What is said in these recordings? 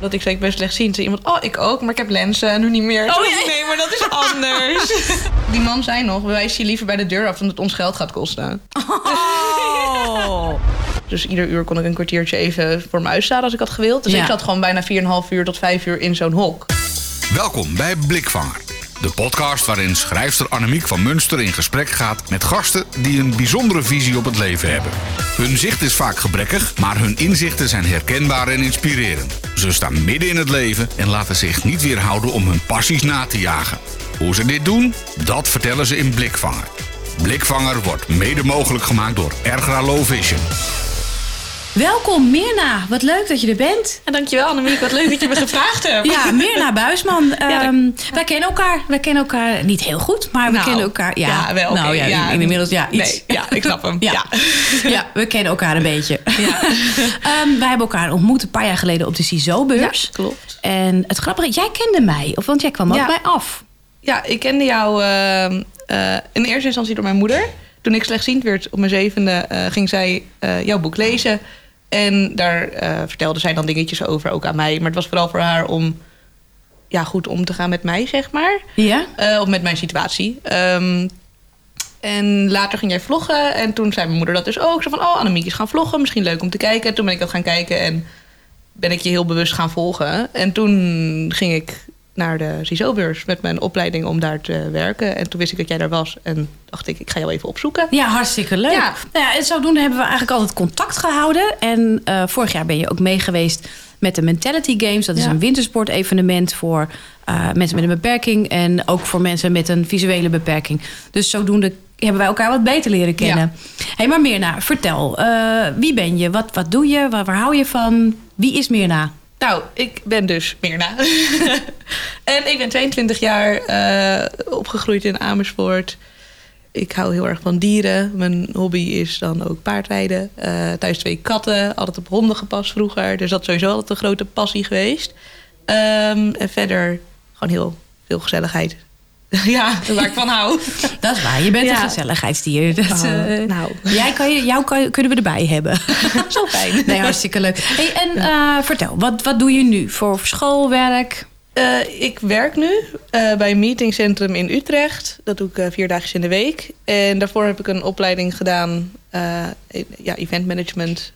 Dat ik zei, ik ben slechtziend. Zei iemand, oh, ik ook, maar ik heb lenzen, nu niet meer. Oh. Nee, maar dat is anders. Die man zei nog, wijs je liever bij de deur af dan het ons geld gaat kosten. Oh. Dus ieder uur kon ik een kwartiertje even voor me uitstaan als ik had gewild. Dus Ja. ik zat gewoon bijna 4,5 uur tot 5 uur in zo'n hok. Welkom bij Blikvanger. De podcast waarin schrijfster Annemiek van Munster in gesprek gaat met gasten die een bijzondere visie op het leven hebben. Hun zicht is vaak gebrekkig, maar hun inzichten zijn herkenbaar en inspirerend. Ze staan midden in het leven en laten zich niet weerhouden om hun passies na te jagen. Hoe ze dit doen, dat vertellen ze in Blikvanger. Blikvanger wordt mede mogelijk gemaakt door Ergra Low Vision. Welkom Mirna, wat leuk dat je er bent. En dankjewel Annemiek, wat leuk dat je me gevraagd hebt. Ja, Mirna Buisman. Ehm, wij kennen elkaar. Wij kennen elkaar niet heel goed, maar we Nou, kennen elkaar. Ja, ja, wel, Nou ja, ja. in- inmiddels ja. Iets. Nee, ja, ik snap hem. Ja. Ja. Ja. we kennen elkaar een beetje. Ja. Ehm, wij hebben elkaar ontmoet een paar jaar geleden op de CISO-beurs. Ja, klopt. En het grappige, jij kende mij, of want jij kwam ook Ja. bij af. Ja, ik kende jou eh, eh, in eerste instantie door mijn moeder. Toen ik slechtziend werd op mijn zevende, eh, ging zij eh, jouw boek lezen. En daar eh, vertelde zij dan dingetjes over, ook aan mij. Maar het was vooral voor haar om ja, goed om te gaan met mij, zeg maar. Ja? Eh, of met mijn situatie. Ehm, en later ging jij vloggen. En toen zei mijn moeder dat dus ook. Ze van, oh, Annemiek is gaan vloggen. Misschien leuk om te kijken. En toen ben ik dat gaan kijken. En ben ik je heel bewust gaan volgen. En toen ging ik naar de CISO-beurs met mijn opleiding om daar te werken. En toen wist ik dat jij daar was. En dacht ik, ik ga jou even opzoeken. Ja, hartstikke leuk. Ja. Nou ja, en zodoende hebben we eigenlijk altijd contact gehouden. En eh, vorig jaar ben je ook meegeweest met de Mentality Games. Dat is Ja. een wintersportevenement voor eh, mensen met een beperking. En ook voor mensen met een visuele beperking. Dus zodoende hebben wij elkaar wat beter leren kennen. hey, maar Mirna, vertel. eh, wie ben je? Wat, wat doe je? Waar, waar hou je van? Wie is Mirna? Nou, ik ben dus Mirna. en ik ben 22 jaar eh, opgegroeid in Amersfoort. Ik hou heel erg van dieren. Mijn hobby is dan ook paardrijden. Eh, thuis twee katten. Altijd op honden gepast vroeger. Dus dat is sowieso altijd een grote passie geweest. Ehm, en verder gewoon heel veel gezelligheid. ja, waar ik van hou. Dat is waar, je bent Ja. een gezelligheidsdier. Dat, Oh, eh, nou. Jij kan je, jou kan, kunnen we erbij hebben. Zo fijn. Nee, hartstikke leuk. Hey, en eh, vertel, wat, wat doe je nu voor schoolwerk? Eh, ik werk nu bij een meetingcentrum in Utrecht. Dat doe ik vier dagen in de week. En daarvoor heb ik een opleiding gedaan. eh, ja, event management,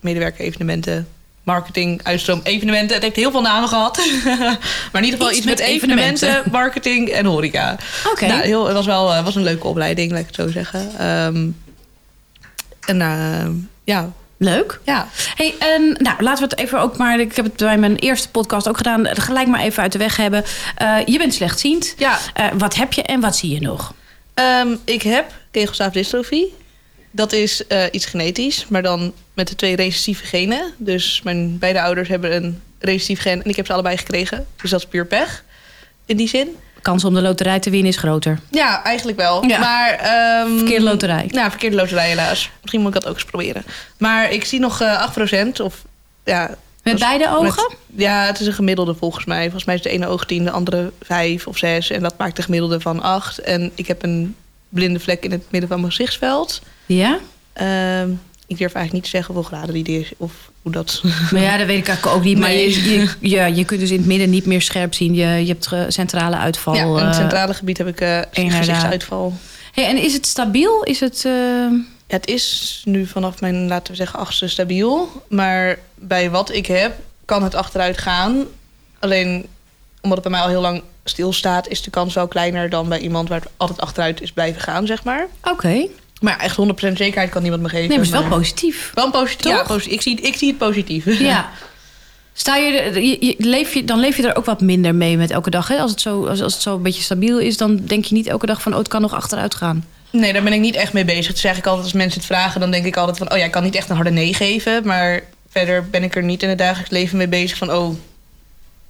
medewerker evenementen, marketing, uitstroom, evenementen. Het heeft heel veel namen gehad. maar in ieder geval Iets iets, met met evenementen, evenementen. marketing en horeca. Oké. Nou, heel, het was wel eh, was een leuke opleiding, laat ik het zo zeggen. Ehm, en eh, ja, Leuk. ja. Hey, nou, laten we het even ook maar. Ik heb het bij mijn eerste podcast ook gedaan. Gelijk maar even uit de weg hebben. Eh, je bent slechtziend. ja wat heb je en wat zie je nog? Ehm, ik heb kegelstaafdystrofie. Dat is iets genetisch, maar dan met de twee recessieve genen. Dus mijn beide ouders hebben een recessief gen en ik heb ze allebei gekregen. Dus dat is puur pech, in die zin. Kans om de loterij te winnen is groter. Ja, eigenlijk wel. Ja. Maar, ehm, Verkeerde loterij. Nou, verkeerde loterij helaas. Misschien moet ik dat ook eens proberen. Maar ik zie nog eh 8%. Of, ja, Met beide ogen? met- ja, het is een gemiddelde volgens mij. Volgens mij is de ene oog 10, de andere 5 of 6. En dat maakt de gemiddelde van 8. En ik heb een blinde vlek in het midden van mijn gezichtsveld. Ja? Ehm, ik durf eigenlijk niet te zeggen hoeveel graden die is of hoe dat. Maar ja, dat weet ik eigenlijk ook niet. Maar Nee. je, je, ja, je kunt dus in het midden niet meer scherp zien. Je, je hebt centrale uitval. ja, in het eh, centrale gebied heb ik eh inderdaad. gezichtsuitval. hey, en is het stabiel? Is het... eh, Ja, het is nu vanaf mijn, laten we zeggen, achtste stabiel. Maar bij wat ik heb, kan het achteruit gaan. Alleen omdat het bij mij al heel lang stilstaat, is de kans wel kleiner dan bij iemand waar het altijd achteruit is blijven gaan, zeg maar. Oké. Maar echt 100% zekerheid kan niemand me geven. Nee, maar het is wel maar- positief. Wel positief. Ja, posi- ik, zie, ik zie het positief. Ja. Sta je, je, je- leef je, dan leef je er ook wat minder mee met elke dag. Hè? Als, het zo, als, als het zo een beetje stabiel is, dan denk je niet elke dag van... oh, het kan nog achteruit gaan. Nee, daar ben ik niet echt mee bezig. Dus zeg ik altijd als mensen het vragen, dan denk ik altijd van... oh ja, ik kan niet echt een harde nee geven. Maar verder ben ik er niet in het dagelijks leven mee bezig van... oh,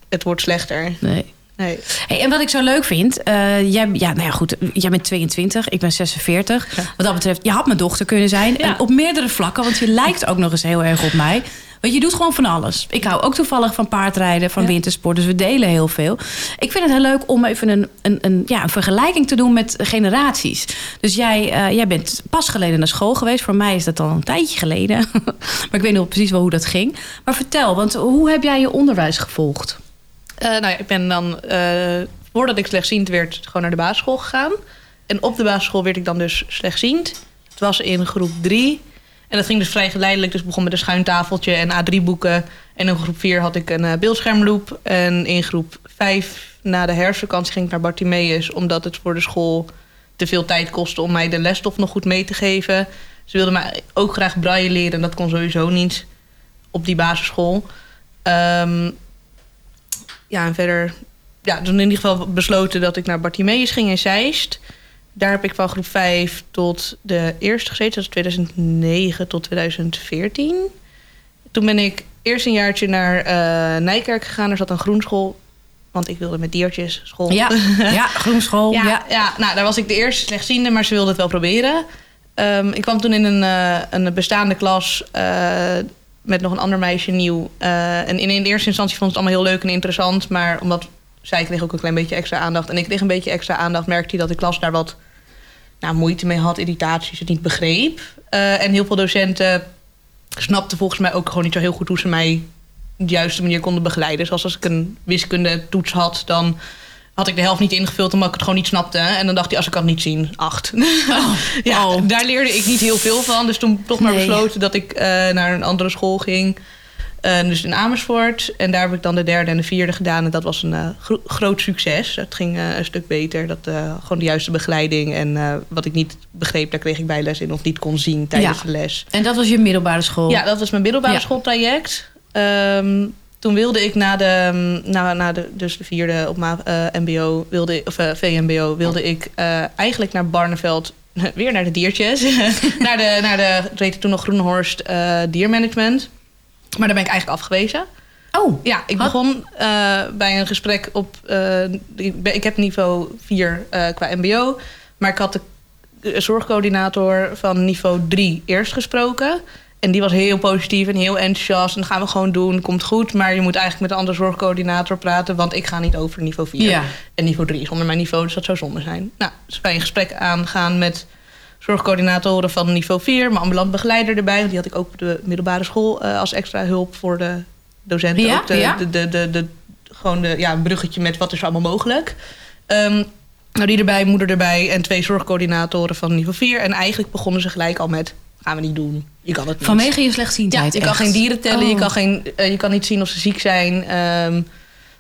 het wordt slechter. Nee. Nee. Hey, en wat ik zo leuk vind, eh, jij, ja, nou ja, goed, jij bent 22, ik ben 46. Wat dat betreft, je had mijn dochter kunnen zijn. Ja. En op meerdere vlakken, want je lijkt ook nog eens heel erg op mij. Want je doet gewoon van alles. Ik hou ook toevallig van paardrijden, van Ja. wintersport. Dus we delen heel veel. Ik vind het heel leuk om even een, een, een, ja, een vergelijking te doen met generaties. Dus jij, eh, jij bent pas geleden naar school geweest. Voor mij is dat al een tijdje geleden. maar ik weet nog precies wel hoe dat ging. Maar vertel, want hoe heb jij je onderwijs gevolgd? Eh, nou ik ben dan, eh, voordat ik slechtziend werd, gewoon naar de basisschool gegaan. En op de basisschool werd ik dan dus slechtziend. Het was in groep 3. En dat ging dus vrij geleidelijk. Dus ik begon met een schuintafeltje en A3-boeken. En in groep 4 had ik een eh, beeldschermloop. En in groep 5, na de herfstvakantie, ging ik naar Bartimeus. Omdat het voor de school te veel tijd kostte om mij de lesstof nog goed mee te geven. Ze wilden mij ook graag braille leren. En dat kon sowieso niet op die basisschool. Ehm, ja, en verder... Ja, toen in ieder geval besloten dat ik naar Bartimeus ging in Zeist. Daar heb ik van groep 5 tot de eerste gezeten. Dat is 2009 tot 2014. Toen ben ik eerst een jaartje naar eh, Nijkerk gegaan. Er zat een groenschool. Want ik wilde met diertjes school. Ja, ja groenschool. Ja, ja. ja. nou, daar was ik de eerste slechtziende, maar ze wilde het wel proberen. Ehm, ik kwam toen in een, eh, een bestaande klas eh, met nog een ander meisje nieuw. Eh, en in, de eerste instantie vond het allemaal heel leuk en interessant. Maar omdat zij kreeg ook een klein beetje extra aandacht en ik kreeg een beetje extra aandacht, merkte hij dat de klas daar wat nou, moeite mee had, irritaties, het niet begreep. Eh, en heel veel docenten snapten volgens mij ook gewoon niet zo heel goed hoe ze mij de juiste manier konden begeleiden. Zoals als ik een wiskundetoets had, dan had ik de helft niet ingevuld omdat ik het gewoon niet snapte. En dan dacht hij, als ik kan het niet zien, acht. ja, Oh. daar leerde ik niet heel veel van. Dus toen toch maar Nee. besloten dat ik eh, naar een andere school ging. Eh, dus in Amersfoort. En daar heb ik dan de derde en de vierde gedaan. En dat was een eh, gro- groot succes. Het ging een stuk beter. Dat, gewoon de juiste begeleiding. En wat ik niet begreep, daar kreeg ik bijles in. Of niet kon zien tijdens Ja. de les. En dat was je middelbare school? Ja, dat was mijn middelbare Ja. schooltraject. Ehm, toen wilde ik na de, na, na de, dus de vierde op ma- eh, MBO, wilde, of eh, VMBO, wilde ik eh, eigenlijk naar Barneveld, weer naar de diertjes, naar de, naar de, het heette toen nog Groenhorst Diermanagement. Maar daar ben ik eigenlijk afgewezen. Oh, Ja, ik begon bij een gesprek op. ik, ben- ik heb niveau 4 eh, qua MBO. Maar ik had de zorgcoördinator van niveau 3 eerst gesproken. En die was heel positief en heel enthousiast. En dat gaan we gewoon doen, komt goed. Maar je moet eigenlijk met een andere zorgcoördinator praten. Want ik ga niet over niveau 4. Ja. En niveau 3 is onder mijn niveau, dus dat zou zonde zijn. Nou, dus bij een gesprek aangaan met zorgcoördinatoren van niveau 4. Mijn ambulant begeleider erbij. Want die had ik ook op de middelbare school eh, als extra hulp voor de docenten. Ja, ook de, ja. de, de, de, de- gewoon de, ja, een bruggetje met wat is allemaal mogelijk. Ehm, nou, die erbij, moeder erbij en twee zorgcoördinatoren van niveau 4. En eigenlijk begonnen ze gelijk al met, gaan we niet doen. Je kan het niet. vanwege je Ja, slechtziendheid je kan geen dieren tellen, je, Oh. kan geen, eh, je kan niet zien of ze ziek zijn. Ehm,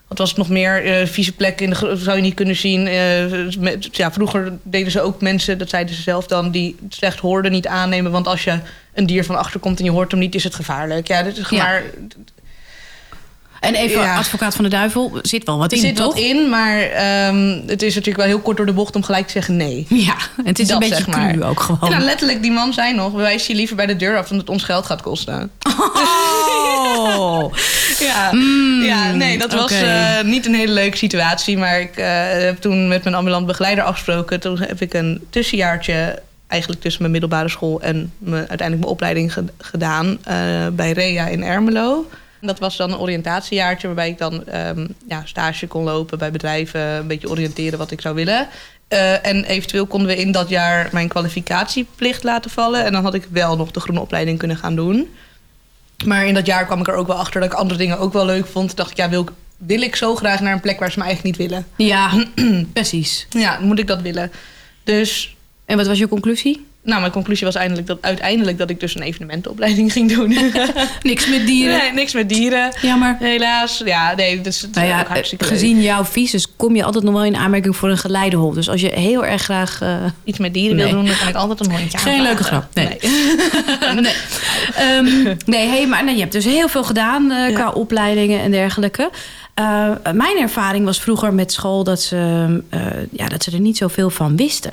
wat was het nog meer? Eh, vieze plekken in de zou je niet kunnen zien. Eh, met, ja, vroeger deden ze ook mensen, dat zeiden ze zelf dan, die slecht hoorden niet aannemen. Want als je een dier van achter komt en je hoort hem niet, is het gevaarlijk. Ja, dit is Ja. En even, Ja. advocaat van de duivel, zit wel wat Er in, zit toch? wat in, maar ehm, het is natuurlijk wel heel kort door de bocht om gelijk te zeggen nee. Ja, het is Dat, een beetje zeg maar. ook gewoon. En dan letterlijk, die man zei nog: wij wijzen je liever bij de deur af, omdat het ons geld gaat kosten. Oh. Ja, Mm, ja nee, dat was eh, niet een hele leuke situatie. Maar ik eh, heb toen met mijn ambulant begeleider afgesproken. Toen heb ik een tussenjaartje eigenlijk tussen mijn middelbare school en mijn, uiteindelijk mijn opleiding ge- gedaan eh, bij REA in Ermelo. Dat was dan een oriëntatiejaartje waarbij ik dan ehm, ja, stage kon lopen bij bedrijven, een beetje oriënteren wat ik zou willen. Eh, en eventueel konden we in dat jaar mijn kwalificatieplicht laten vallen. En dan had ik wel nog de groene opleiding kunnen gaan doen. Maar in dat jaar kwam ik er ook wel achter dat ik andere dingen ook wel leuk vond. Dacht ik, ja, wil ik, wil ik zo graag naar een plek waar ze me eigenlijk niet willen? Ja, precies. Ja, moet ik dat willen? Dus, En wat was je conclusie? Nou, mijn conclusie was eindelijk dat, uiteindelijk dat ik dus een evenementenopleiding ging doen. Niks met dieren. nee, niks met dieren. Jammer. Helaas. Ja, nee, dus het Nou ja, ook hartstikke leuk. gezien jouw visus kom je altijd nog wel in aanmerking voor een geleidehond. Dus als je heel erg graag... eh, iets met dieren Nee. wil doen, dan kan ik altijd een hondje Geen leuke grap, nee. nee, Ehm, nee hey, maar nee, je hebt dus heel veel gedaan eh, Ja. qua opleidingen en dergelijke. Eh, mijn ervaring was vroeger met school dat ze, eh, ja, dat ze er niet zoveel van wisten.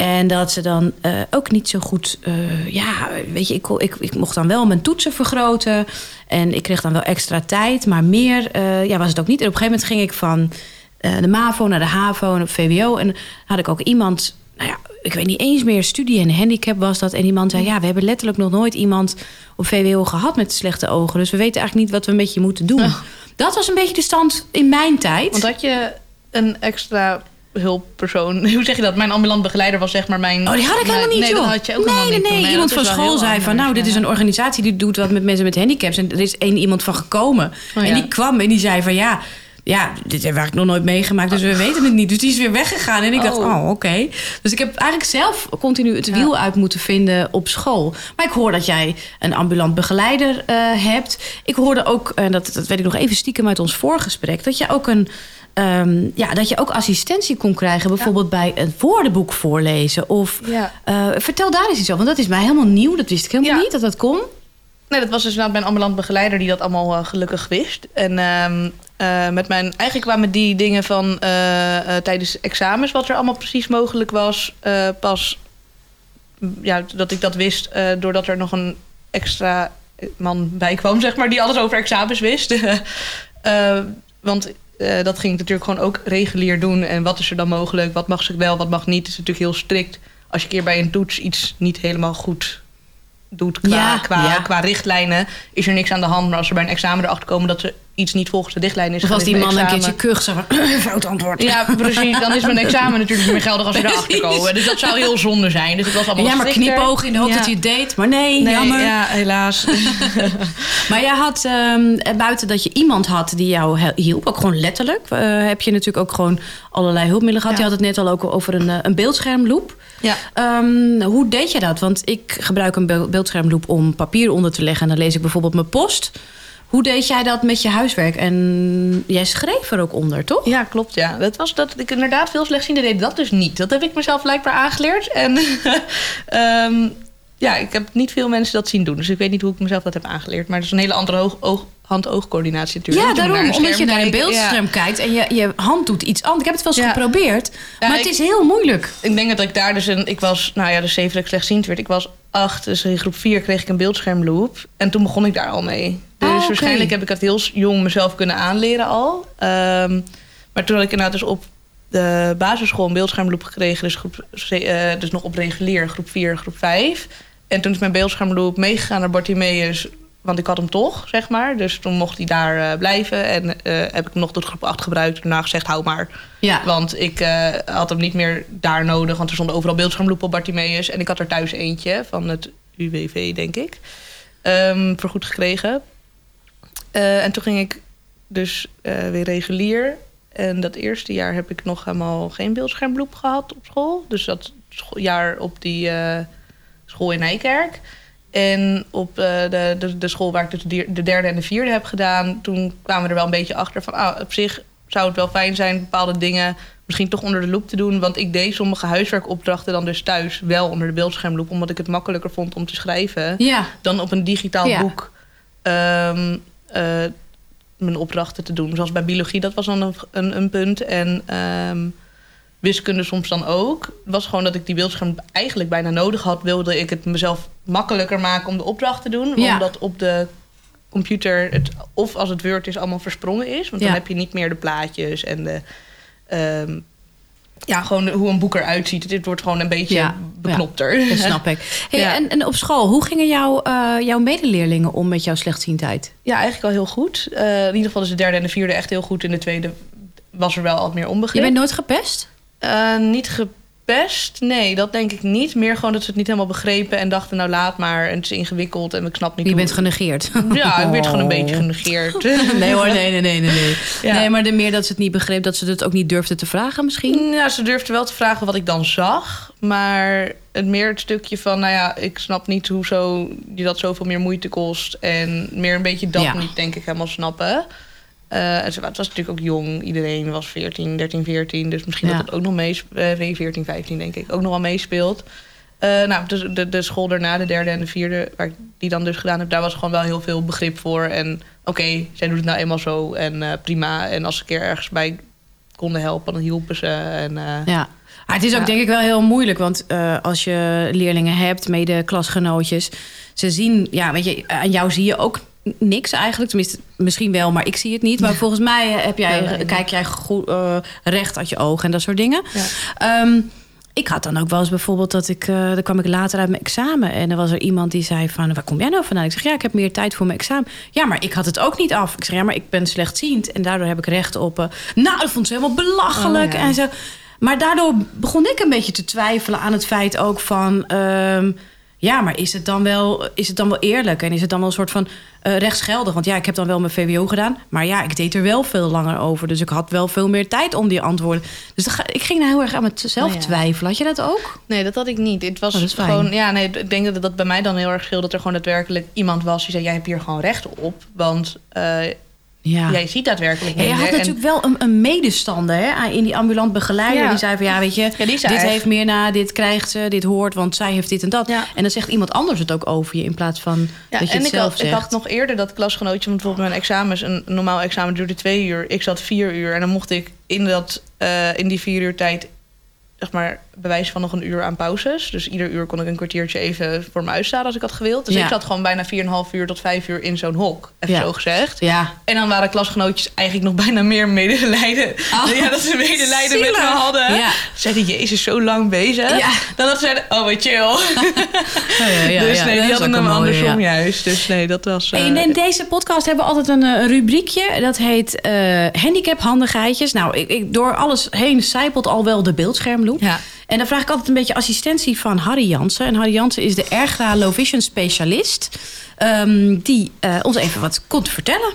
En dat ze dan eh, ook niet zo goed. eh, ja, weet je, ik, ik, ik mocht dan wel mijn toetsen vergroten. En ik kreeg dan wel extra tijd. Maar meer eh, ja, was het ook niet. En op een gegeven moment ging ik van de MAVO naar de HAVO en op VWO. En had ik ook iemand, nou ja, ik weet niet eens meer, studie en handicap was dat. En die man zei, ja, we hebben letterlijk nog nooit iemand op VWO gehad met slechte ogen. Dus we weten eigenlijk niet wat we met je moeten doen. Oh. Dat was een beetje de stand in mijn tijd. Want had je een extra hulppersoon? Hoe zeg je dat? Mijn ambulant begeleider was zeg maar mijn... Oh, die had ik helemaal niet, Nee, joh. dat had je ook nee, helemaal nee, niet. nee. toen. Iemand van school zei van... nou, dit is een organisatie die doet wat met mensen met handicaps. En er is één iemand van gekomen. Oh, en die kwam en die zei van... ja, ja, dit we eigenlijk nog nooit meegemaakt, dus we weten het niet. Dus die is weer weggegaan. En ik dacht, Oh. oh, oké. Dus ik heb eigenlijk zelf continu het wiel uit moeten vinden op school. Maar ik hoor dat jij een ambulant begeleider eh, hebt. Ik hoorde ook, en dat, dat weet ik nog even stiekem uit ons voorgesprek... dat je ook een... ehm, ja, dat je ook assistentie kon krijgen, bijvoorbeeld bij het woordenboek voorlezen. Of Ja. eh, vertel daar eens iets over, want dat is mij helemaal nieuw. Dat wist ik helemaal Ja. niet dat dat kon. Nee, dat was dus inderdaad mijn ambulant begeleider die dat allemaal eh, gelukkig wist. En ehm, eh, met mijn, eigenlijk kwamen die dingen van tijdens examens, wat er allemaal precies mogelijk was, pas mm, ja, dat ik dat wist, doordat er nog een extra man bij kwam, zeg maar, die alles over examens wist. Want eh, dat ging ik natuurlijk gewoon ook regulier doen. En wat is er dan mogelijk? Wat mag ze wel, wat mag niet? Het is natuurlijk heel strikt. Als je een keer bij een toets iets niet helemaal goed doet qua, Ja, qua, ja. qua richtlijnen, is er niks aan de hand. Maar als er bij een examen erachter komen dat ze iets niet volgens de richtlijnen is Of als die man een keertje kuch zei van... fout antwoord. Ja, precies. Dan is mijn examen natuurlijk niet meer geldig als ze erachter komen. Dus dat zou heel zonde zijn. Dus het was allemaal Ja, maar strikter. knipoog in de hoop Ja. dat je het deed. Maar nee, Nee, jammer. ja, helaas. Maar jij had, ehm, buiten dat je iemand had die jou hielp, ook gewoon letterlijk, eh, heb je natuurlijk ook gewoon allerlei hulpmiddelen gehad. Ja. Je had het net al ook over een, eh, een beeldschermloop. ja. Ehm, hoe deed je dat? Want ik gebruik een be- beeldschermloop om papier onder te leggen. En dan lees ik bijvoorbeeld mijn post. Hoe deed jij dat met je huiswerk? En jij schreef er ook onder, toch? Ja, klopt. Ja. Dat was dat ik inderdaad veel slechtziende deed. Dat dus niet. Dat heb ik mezelf blijkbaar aangeleerd. En ehm, ja, ik heb niet veel mensen dat zien doen. Dus ik weet niet hoe ik mezelf dat heb aangeleerd. Maar het is een hele andere oog, hand-oogcoördinatie natuurlijk. Ja, daarom. naar Omdat je naar een. Ja. beeldscherm kijkt en je, je hand doet iets anders. Ik heb het wel eens Ja. geprobeerd, Ja, maar het is heel moeilijk. Ik denk dat ik daar dus een... Ik was, nou ja, de dat ik slechtziend werd. Ik was acht, dus in groep vier kreeg ik een beeldschermloop. En toen begon ik daar al mee. Dus Oh, oké. waarschijnlijk heb ik het heel jong mezelf kunnen aanleren al. Ehm, maar toen had ik inderdaad dus op de basisschool een beeldschermloop gekregen. Dus, groep, eh, dus nog op regulier, groep 4, groep 5. En toen is mijn beeldschermloop meegegaan naar Bartimeus. Want ik had hem toch, zeg maar. Dus toen mocht hij daar eh, blijven. En eh, heb ik hem nog tot groep 8 gebruikt. Daarna gezegd, hou maar. Ja. Want ik eh, had hem niet meer daar nodig. Want er stonden overal beeldschermloepen op Bartimeus. En ik had er thuis eentje van het UWV, denk ik. ehm vergoed gekregen. En toen ging ik dus weer regulier. En dat eerste jaar heb ik nog helemaal geen beeldschermbloep gehad op school. Dus dat jaar op die school in Nijkerk. En op eh, de, de, de school waar ik dus de derde en de vierde heb gedaan... toen kwamen we er wel een beetje achter van... Ah, op zich zou het wel fijn zijn bepaalde dingen misschien toch onder de loep te doen. Want ik deed sommige huiswerkopdrachten dan dus thuis wel onder de beeldschermloep... omdat ik het makkelijker vond om te schrijven Ja. dan op een digitaal Ja. boek ehm, eh, mijn opdrachten te doen. Zoals bij biologie, dat was dan een, een, een punt. En ehm, wiskunde soms dan ook. Was gewoon dat ik die beeldscherm eigenlijk bijna nodig had. Wilde ik het mezelf makkelijker maken om de opdracht te doen. Ja. Omdat op de computer, het, of als het Word is, allemaal versprongen is. Want Ja. dan heb je niet meer de plaatjes en de... ehm, ja, gewoon hoe een boek eruit ziet. Dit wordt gewoon een beetje Ja, beknopter. Dat snap ik. Hey, en, en op school, hoe gingen jouw, eh, jouw medeleerlingen om met jouw slechtziendheid? Ja, eigenlijk wel heel goed. Eh, in ieder geval is de derde en de vierde echt heel goed. In de tweede was er wel wat meer Je onbegrip. bent nooit gepest? Eh, niet gepest, nee, dat denk ik niet. Meer gewoon dat ze het niet helemaal begrepen en dachten... nou, laat maar, en het is ingewikkeld en ik snap niet Je hoe... bent genegeerd. Ja, ik werd gewoon een beetje Oh. genegeerd. Nee hoor, nee, nee, nee, nee. Nee, Ja. nee maar de meer dat ze het niet begreep, dat ze het ook niet durfden te vragen misschien. Ja, ze durfde wel te vragen wat ik dan zag. Maar het meer het stukje van, nou ja, ik snap niet hoezo je dat zoveel meer moeite kost. En meer een beetje dat Ja. niet, denk ik, helemaal snappen. Eh, en ze, het was natuurlijk ook jong. Iedereen was 14, 13, 14. Dus misschien Ja. dat het ook nog meespeelt. nee, 14, 15 denk ik. Ook nog wel meespeelt. Eh, nou, de, de, de school daarna, de derde en de vierde, waar ik die dan dus gedaan heb, daar was gewoon wel heel veel begrip voor. En oké, zij doet het nou eenmaal zo en eh, prima. En als ze een keer ergens bij konden helpen, dan hielpen ze. En, Ja. Maar het is ook Ja. denk ik wel heel moeilijk, want als je leerlingen hebt, mede klasgenootjes, ze zien, ja, weet je, aan jou zie je ook niks eigenlijk. Tenminste, misschien wel, maar ik zie het niet. Maar volgens mij heb jij, Ja, kijk jij goed, eh, recht uit je ogen en dat soort dingen. Ja. Ehm, ik had dan ook wel eens bijvoorbeeld dat ik... eh dan kwam ik later uit mijn examen. En er was er iemand die zei van... Waar kom jij nou vandaan? Ik zeg, ja, ik heb meer tijd voor mijn examen. Ja, maar ik had het ook niet af. Ik zeg, ja, maar ik ben slechtziend. En daardoor heb ik recht op... eh, nou, dat vond ze helemaal belachelijk. Oh. En zo. Maar daardoor begon ik een beetje te twijfelen aan het feit ook van... ehm, ja, maar is het, dan wel, is het dan wel eerlijk? En is het dan wel een soort van eh, rechtsgeldig? Want ja, ik heb dan wel mijn VWO gedaan. Maar ja, ik deed er wel veel langer over. Dus ik had wel veel meer tijd om die antwoorden. Dus ik ging nou heel erg aan mezelf Oh ja. twijfelen. Had je dat ook? Nee, dat had ik niet. Het was Oh, gewoon, ja, nee, ik denk dat dat bij mij dan heel erg scheelt dat er gewoon daadwerkelijk iemand was die zei: Jij hebt hier gewoon recht op. Want eh, Ja. jij ziet daadwerkelijk Ja, je minder. had En- natuurlijk wel een, een medestander hè, in die ambulant begeleider. Ja. Die zei van ja, weet je, Ja, dit echt- heeft meer na, dit krijgt ze, dit hoort, want zij heeft dit en dat. Ja. En dan zegt iemand anders het ook over je in plaats van Ja, dat je en het ik zelf had, zegt. ik had nog eerder dat klasgenootje, want bijvoorbeeld mijn examens, een normaal examen duurde twee uur. Ik zat vier uur en dan mocht ik in, dat, eh, in die vier uur tijd, zeg maar, bewijs van nog een uur aan pauzes. Dus ieder uur kon ik een kwartiertje even voor me uitstaan als ik had gewild. Dus Ja. ik zat gewoon bijna 4,5 uur tot vijf uur in zo'n hok, even Ja. zo gezegd. Ja, En dan waren klasgenootjes eigenlijk nog bijna meer medelijden. Oh, ja, dat ze medelijden met me hadden. Ja. Zeiden, jezus, zo lang bezig. Ja. Dan dat ze zeiden, oh, wat chill. ja, ja, dus nee, dat die hadden hem mooie, andersom ja. juist. Dus nee, dat was... eh, En in deze podcast hebben we altijd een eh, rubriekje. Dat heet eh handicap handigheidjes. Nou, ik, ik, door alles heen zijpelt al wel de beeldschermloop. Ja. En dan vraag ik altijd een beetje assistentie van Harry Jansen. En Harry Jansen is de Ergra Low Vision specialist. ehm, die eh, ons even wat komt vertellen.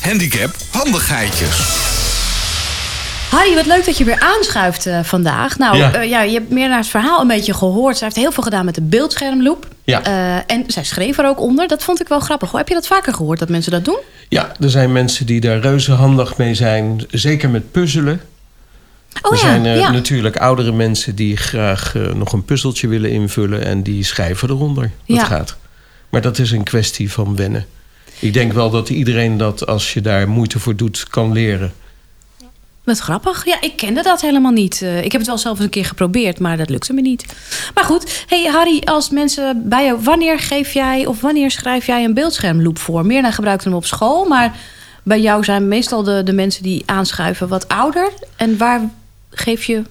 Handicap handigheidjes. Harry, wat leuk dat je weer aanschuift eh, vandaag. Nou, Ja. ja. ja, je hebt meer naar het verhaal een beetje gehoord. Zij heeft heel veel gedaan met de beeldschermloop. Ja. Eh, en zij schreef er ook onder. Dat vond ik wel grappig. Hoe heb je dat vaker gehoord, dat mensen dat doen? Ja, er zijn mensen die daar reuze handig mee zijn. Zeker met puzzelen. Oh er zijn eh, ja. natuurlijk oudere mensen die graag eh, nog een puzzeltje willen invullen. En die schrijven eronder. Dat Ja. gaat. Maar dat is een kwestie van wennen. Ik denk wel dat iedereen dat als je daar moeite voor doet, kan leren. Wat grappig. Ja, ik kende dat helemaal niet. Eh, ik heb het wel zelf eens een keer geprobeerd, maar dat lukte me niet. Maar goed, hey Harry, als mensen bij jou... Wanneer geef jij of wanneer schrijf jij een beeldschermloop voor? Meer dan gebruikt hem op school, maar bij jou zijn meestal de, de mensen die aanschuiven wat ouder. En waar geef je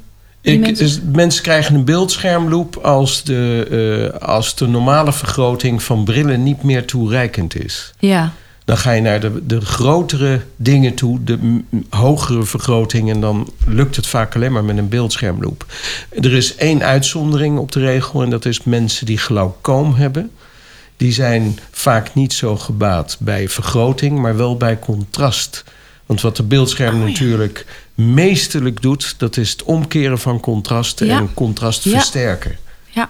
Ik, mensen... dus mensen krijgen een beeldschermloop als de, eh, als de normale vergroting van brillen niet meer toereikend is. Ja, Dan ga je naar de, de grotere dingen toe, de hogere vergroting. En dan lukt het vaak alleen maar met een beeldschermloop. Er is één uitzondering op de regel. En dat is mensen die glaucoom hebben. Die zijn vaak niet zo gebaat bij vergroting, maar wel bij contrast. Want wat de beeldscherm Oh, ja. natuurlijk meesterlijk doet, dat is het omkeren van contrasten Ja. en contrast Ja. versterken. ja.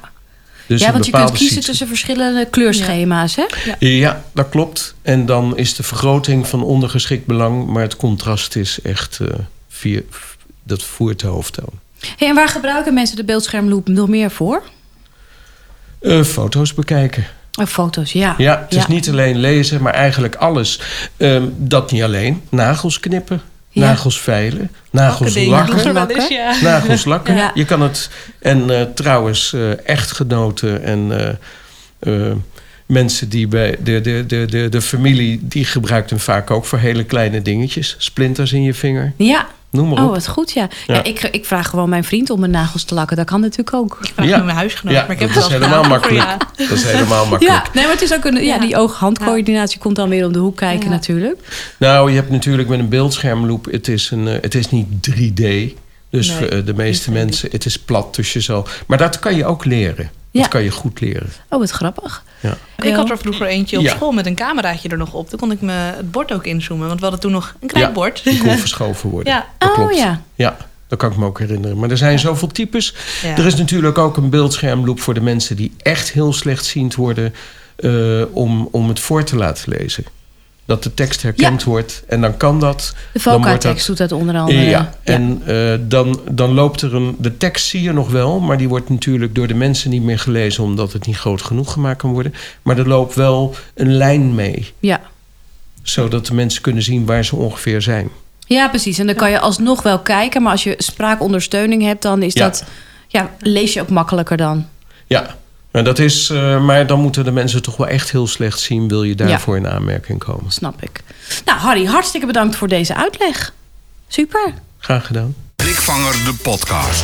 Dus ja want je kunt kiezen situ- tussen verschillende kleurschema's, hè? ja, dat klopt. En dan is de vergroting van ondergeschikt belang, maar het contrast is echt eh, via, dat voert de hoofdtoon. Hey, en waar gebruiken mensen de beeldschermloop nog meer voor? Eh, foto's bekijken. Foto's, ja. Ja, het is niet alleen lezen, maar eigenlijk alles. Ehm, dat niet alleen. Nagels knippen, Ja. nagels veilen, nagels lakken. ja. Nagels lakken. Ja. Je kan het. En eh, trouwens, eh, echtgenoten en eh, eh, mensen die bij de, de, de, de, de familie, die gebruikt hem vaak ook voor hele kleine dingetjes. Splinters in je vinger. Ja. Noem maar Oh, op. wat goed, ja. ja. Ja. ik, ik vraag gewoon mijn vriend om mijn nagels te lakken. Dat kan natuurlijk ook. Ik vraag Ja. mijn huisgenoot, ja, maar ik heb dat het is wel helemaal makkelijk. Ja. Dat is helemaal makkelijk. Ja, nee, maar het is ook een, ja, die oog-handcoördinatie komt dan weer om de hoek kijken Ja. natuurlijk. Nou, je hebt natuurlijk met een beeldschermloop, het is, een, eh, het is niet 3D. Dus Nee, eh, de meeste niet 3D. mensen, het is plat, dus je zal... Maar dat kan je ook leren. Dat kan je goed leren. Oh, wat grappig. Ja. Ik had er vroeger eentje op Ja. school met een cameraatje er nog op. Toen kon ik me het bord ook inzoomen, want we hadden toen nog een klein Ja, bord. Die kon verschoven worden. Ja. Dat oh klopt. ja. Ja, dat kan ik me ook herinneren. Maar er zijn zoveel types. Ja. Er is natuurlijk ook een beeldschermloop voor de mensen die echt heel slechtziend worden... eh, om, om het voor te laten lezen. Dat de tekst herkend wordt en dan kan dat. De dat- doet dat onder andere. ja, en eh, dan, dan loopt er een... De tekst zie je nog wel, maar die wordt natuurlijk door de mensen niet meer gelezen... omdat het niet groot genoeg gemaakt kan worden. Maar er loopt wel een lijn mee, ja. zodat de mensen kunnen zien waar ze ongeveer zijn. ja, precies. En dan kan je alsnog wel kijken. Maar als je spraakondersteuning hebt, dan is Ja. dat... Ja, lees je ook makkelijker dan. Ja, Nou, dat is, eh, maar dan moeten de mensen toch wel echt heel slecht zien... wil je daarvoor in aanmerking komen. Snap ik. Nou, Harry, hartstikke bedankt voor deze uitleg. Super. Graag gedaan. Blikvanger de podcast.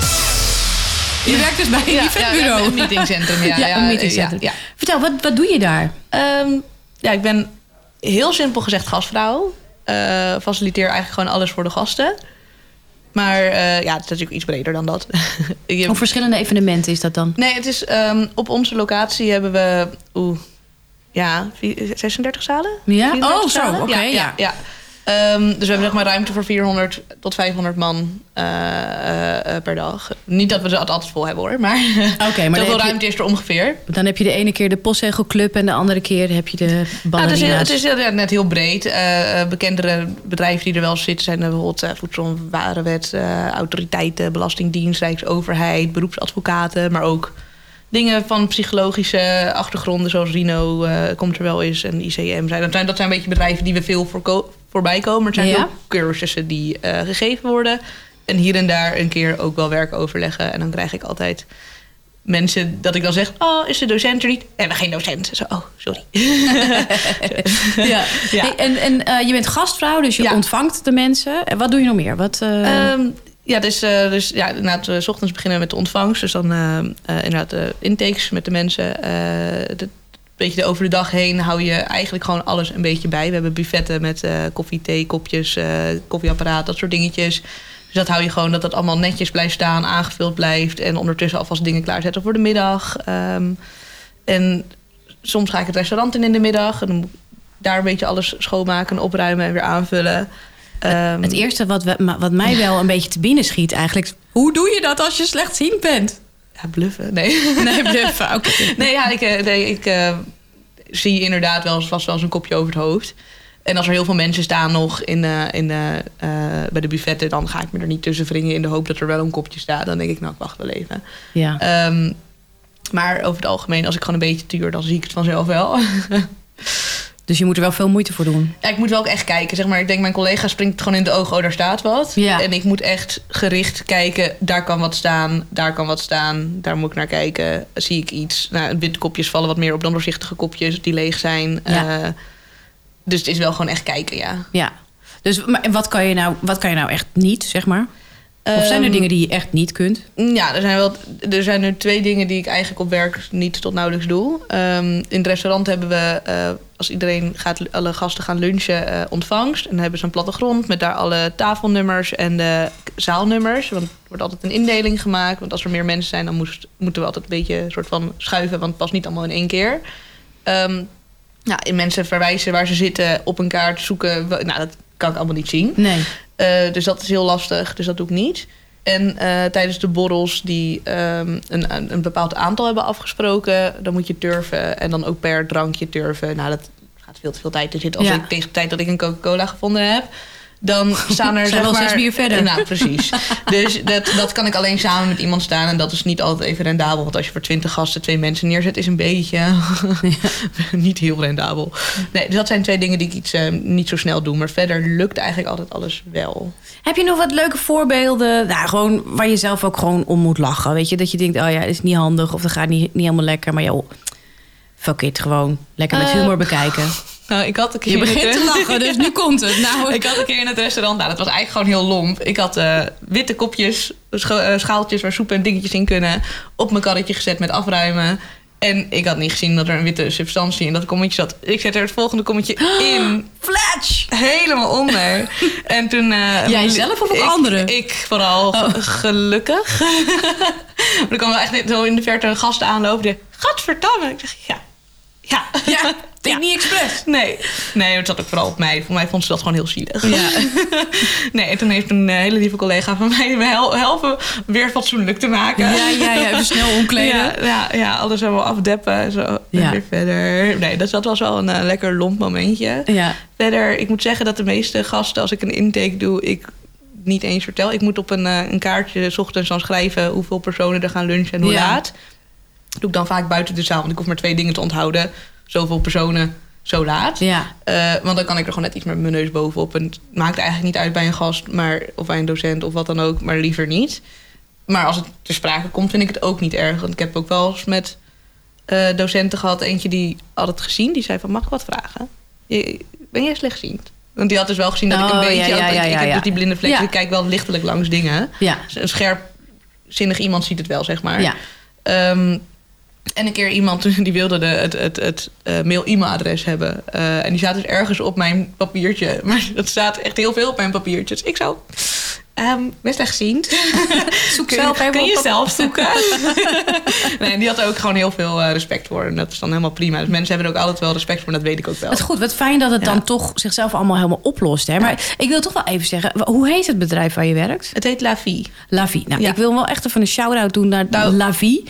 Je werkt dus bij een Ja, eventbureau. ja, ja, een meetingcentrum, ja. Ja, ja, een meetingcentrum. ja, ja. Vertel, wat, wat doe je daar? Ehm, ja, ik ben heel simpel gezegd gastvrouw. Eh, faciliteer eigenlijk gewoon alles voor de gasten. Maar eh, ja, het is natuurlijk iets breder dan dat. Heb- Hoe verschillende evenementen is dat dan? Nee, het is ehm, op onze locatie hebben we oeh, ja, vi- 36 zalen. Ja? 34 Oh, zo, oké, ja. ja. ja. Ehm, dus we hebben zeg maar ruimte voor 400 tot 500 man eh, eh, eh, per dag. Niet dat we ze altijd vol hebben hoor, maar, Oké, maar zoveel je, ruimte is er ongeveer. dan heb je de ene keer de postzegelclub... en de andere keer heb je de het is, ballerina's. het is ja, net heel breed. Bekendere bedrijven die er wel zitten zijn bijvoorbeeld Voedsel- en Warenwet, autoriteiten, Belastingdienst, Rijksoverheid, beroepsadvocaten, maar ook dingen van psychologische achtergronden zoals Rino komt er wel eens en ICM zijn. Dat zijn. Dat zijn een beetje bedrijven die we veel voorbij komen. Het zijn Ja. veel cursussen die eh, gegeven worden. En hier en daar een keer ook wel werk overleggen. En dan krijg ik altijd mensen dat ik dan zeg... oh, is de docent er niet? We hebben geen docent. Zo, oh, sorry. Ja. Ja. Hey, en en eh, je bent gastvrouw, dus je Ja. ontvangt de mensen. En wat doe je nog meer? Wat, eh, Ehm, ja, dus, dus ja, inderdaad, s ochtends beginnen we met de ontvangst. Dus dan inderdaad de intakes met de mensen. De, beetje over de dag heen hou je eigenlijk gewoon alles een beetje bij. We hebben buffetten met eh, koffie, thee, kopjes, eh, koffieapparaat, dat soort dingetjes. Dus dat hou je gewoon dat dat allemaal netjes blijft staan, aangevuld blijft. En ondertussen alvast dingen klaarzetten voor de middag. Ehm, en soms ga ik het restaurant in in de middag. En dan moet ik daar een beetje alles schoonmaken, opruimen en weer aanvullen. Ehm, het eerste wat, we, wat mij wel een beetje te binnen schiet eigenlijk... hoe doe je dat als je slechtziend bent? Ja, bluffen. Nee. Nee, bluffen. Oké. nee, ja, ik, eh, nee, ik eh, zie inderdaad wel vast wel eens een kopje over het hoofd. En als er heel veel mensen staan nog in, eh, in, bij de buffetten... dan ga ik me er niet tussen wringen in de hoop dat er wel een kopje staat. Dan denk ik, nou, ik wacht wel even. Ja. Ehm, maar over het algemeen, als ik gewoon een beetje tuur... dan zie ik het vanzelf wel. Dus je moet er wel veel moeite voor doen. Ja, ik moet wel ook echt kijken. Zeg maar, ik denk, mijn collega springt gewoon in de ogen... oh, daar staat wat. Ja. En ik moet echt gericht kijken... daar kan wat staan, daar kan wat staan. Daar moet ik naar kijken. Zie ik iets? Nou, witte kopjes vallen wat meer op dan doorzichtige kopjes... die leeg zijn. Ja. Eh, dus het is wel gewoon echt kijken, ja. Ja. Dus maar wat kan, je nou, wat kan je nou echt niet, zeg maar? Of zijn er Ehm, dingen die je echt niet kunt? Ja, er zijn, wel, er zijn er twee dingen die ik eigenlijk op werk niet tot nauwelijks doe. Ehm, in het restaurant hebben we, eh, als iedereen gaat, alle gasten gaan lunchen, eh, ontvangst. En dan hebben ze een plattegrond met daar alle tafelnummers en de zaalnummers. Want er wordt altijd een indeling gemaakt. Want als er meer mensen zijn, dan moest, moeten we altijd een beetje soort van schuiven. Want het past niet allemaal in één keer. Ja, en mensen verwijzen waar ze zitten op een kaart zoeken. Nou, dat kan ik allemaal niet zien. Nee. Eh, dus dat is heel lastig, dus dat doe ik niet. En eh, tijdens de borrels die ehm, een, een, bepaald aantal hebben afgesproken... dan moet je turven en dan ook per drankje turven. Nou, dat gaat veel te veel tijd zitten. Als Ja. ik tegen de tijd dat ik een Coca-Cola gevonden heb... dan staan er Zijn wel maar, zes bier verder. Nou, precies. dus dat, dat kan ik alleen samen met iemand staan... en dat is niet altijd even rendabel. Want als je voor twintig gasten twee mensen neerzet... is een beetje niet heel rendabel. Nee, dus dat zijn twee dingen die ik iets, eh, niet zo snel doe. Maar verder lukt eigenlijk altijd alles wel. Heb je nog wat leuke voorbeelden? Nou, gewoon waar je zelf ook gewoon om moet lachen. Weet je, dat je denkt, oh ja, dat is niet handig of dat gaat niet, niet helemaal lekker. Maar joh, fuck it, gewoon lekker met Eh, humor bekijken. Nou, ik had een keer Je in begint te lachen, dus nu komt het. Nou, Ik had een keer in het restaurant, nou, dat was eigenlijk gewoon heel lomp. Ik had eh, witte kopjes, eh, schaaltjes waar soep en dingetjes in kunnen, op mijn karretje gezet met afruimen. En ik had niet gezien dat er een witte substantie in dat kommetje zat. Ik zet er het volgende kommetje in. Flatsch! Helemaal onder. En toen... eh, Jij zelf of ook anderen? Ik vooral, ge- gelukkig. maar er kwam wel echt zo in de verte een gast aanlopen. Die, Gadverdamme! Ik zeg, ja. Ja. ja, denk niet expres. Nee, nee, het zat ook vooral op mij. Voor mij vond ze dat gewoon heel zielig. Ja. nee, en toen heeft een eh, hele lieve collega van mij me hel- helpen weer fatsoenlijk te maken. Ja, ja, ja, even snel omkleden. Ja, ja, ja, alles helemaal afdeppen en zo. Ja. En weer verder. Nee, dat was wel een eh, lekker lomp momentje. Ja. Verder, ik moet zeggen dat de meeste gasten, als ik een intake doe, ik niet eens vertel. Ik moet op een, eh, een kaartje 's ochtends dan schrijven hoeveel personen er gaan lunchen en hoe Ja. laat. Dat doe ik dan vaak buiten de zaal, want ik hoef maar twee dingen te onthouden. Zoveel personen, zo laat. Ja. Eh, want dan kan ik er gewoon net iets met mijn neus bovenop. En het maakt eigenlijk niet uit bij een gast, maar, of bij een docent of wat dan ook, maar liever niet. Maar als het ter sprake komt, vind ik het ook niet erg. Want ik heb ook wel eens met eh, docenten gehad. Eentje die had het gezien. Die zei van, mag ik wat vragen? Je- Ben jij slechtziend? Want die had dus wel gezien dat ik een Oh, beetje... ja, ik- ja, ik ja, heb dus die blinde vlek. Dus Ik kijk wel lichtelijk langs dingen. Dus Een scherpzinnig iemand ziet het wel, zeg maar. Ja. En een keer iemand die wilde de, het, het, het eh, mail-e-mailadres hebben. Eh, en die staat dus ergens op mijn papiertje. Maar dat staat echt heel veel op mijn papiertje. Dus ik zou... ehm best slechtziend. Zoek Kun, zelf even kun je op- zelf zoeken? nee, die had ook gewoon heel veel eh, respect voor. En dat is dan helemaal prima. Dus mensen hebben er ook altijd wel respect voor. En dat weet ik ook wel. Wat goed, wat fijn dat het Ja. dan toch zichzelf allemaal helemaal oplost. Hè? Maar ik wil toch wel even zeggen, hoe heet het bedrijf waar je werkt? Het heet La Vie. La Vie. Nou, Ja. ik wil wel echt even een shout-out doen naar Nou. La Vie.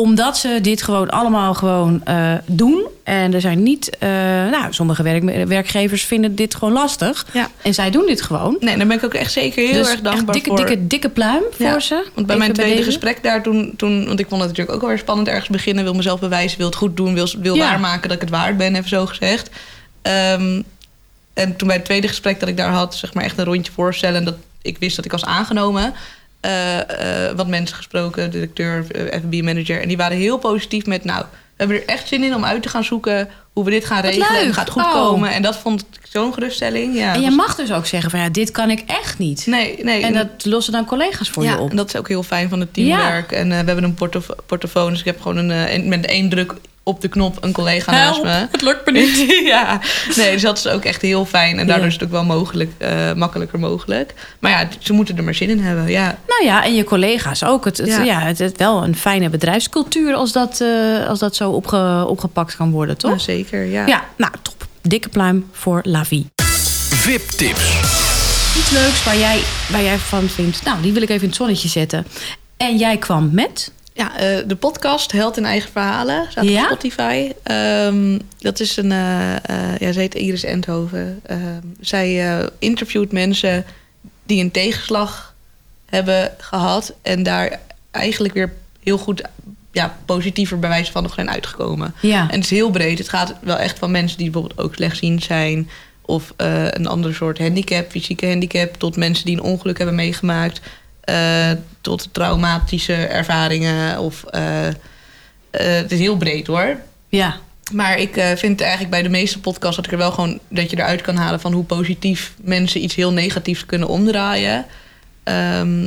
Omdat ze dit gewoon allemaal gewoon eh, doen. En er zijn niet... eh, nou, sommige werk, werkgevers vinden dit gewoon lastig. Ja. En zij doen dit gewoon. Nee, daar ben ik ook echt zeker heel dus erg dankbaar dikke, voor. dikke, dikke pluim Ja, voor ze. Want bij Even mijn tweede gesprek daar toen, toen... Want ik vond het natuurlijk ook wel weer spannend ergens beginnen. Wil mezelf bewijzen, wil het goed doen. Wil, wil Ja. waarmaken dat ik het waard ben, even zo gezegd. Ehm, en toen bij het tweede gesprek dat ik daar had... zeg maar echt een rondje voorstellen... en dat ik wist dat ik was aangenomen... eh, eh, wat mensen gesproken, directeur, eh, FB-manager... en die waren heel positief met... nou, we hebben er echt zin in om uit te gaan zoeken... hoe we dit gaan Wat regelen het gaat goed Oh. komen. En dat vond ik zo'n geruststelling. Ja, En je dus- mag dus ook zeggen van ja, dit kan ik echt niet. Nee, nee. En dat lossen dan collega's voor ja, je op. en dat is ook heel fijn van het teamwerk. En we hebben een portof- portofoon, dus ik heb gewoon een, een- met één druk op de knop een collega naast me. het lukt me niet. ja, nee, dus dat is ook echt heel fijn. En daardoor Ja. is het ook wel mogelijk, eh, makkelijker mogelijk. Maar ja, ze moeten er maar zin in hebben. Ja, Nou ja, en je collega's ook. Het, het, ja. Ja. het is wel een fijne bedrijfscultuur als dat, eh, als dat zo opge, opgepakt kan worden, toch? Nou, zeker. Ja. Ja, nou top. Dikke pluim voor La Vie. VIP-tips. Iets leuks waar jij, waar jij van vindt. Nou, die wil ik even in het zonnetje zetten. En jij kwam met. Ja, eh, de podcast Held in Eigen Verhalen staat Ja? op Spotify. Ehm, dat is een... eh, ja, ze heet Iris Endhoven. Ehm, zij interviewt mensen die een tegenslag hebben gehad... en daar eigenlijk weer heel goed ja, positiever bij wijze van nog zijn uitgekomen. Ja. En het is heel breed. Het gaat wel echt van mensen die bijvoorbeeld ook slechtziend zijn... of een ander soort handicap, fysieke handicap... tot mensen die een ongeluk hebben meegemaakt... eh, tot traumatische ervaringen. Of, eh, eh, het is heel breed hoor. ja. Maar ik vind eigenlijk bij de meeste podcasts... dat ik er wel gewoon dat je eruit kan halen... van hoe positief mensen iets heel negatiefs kunnen omdraaien. Ehm,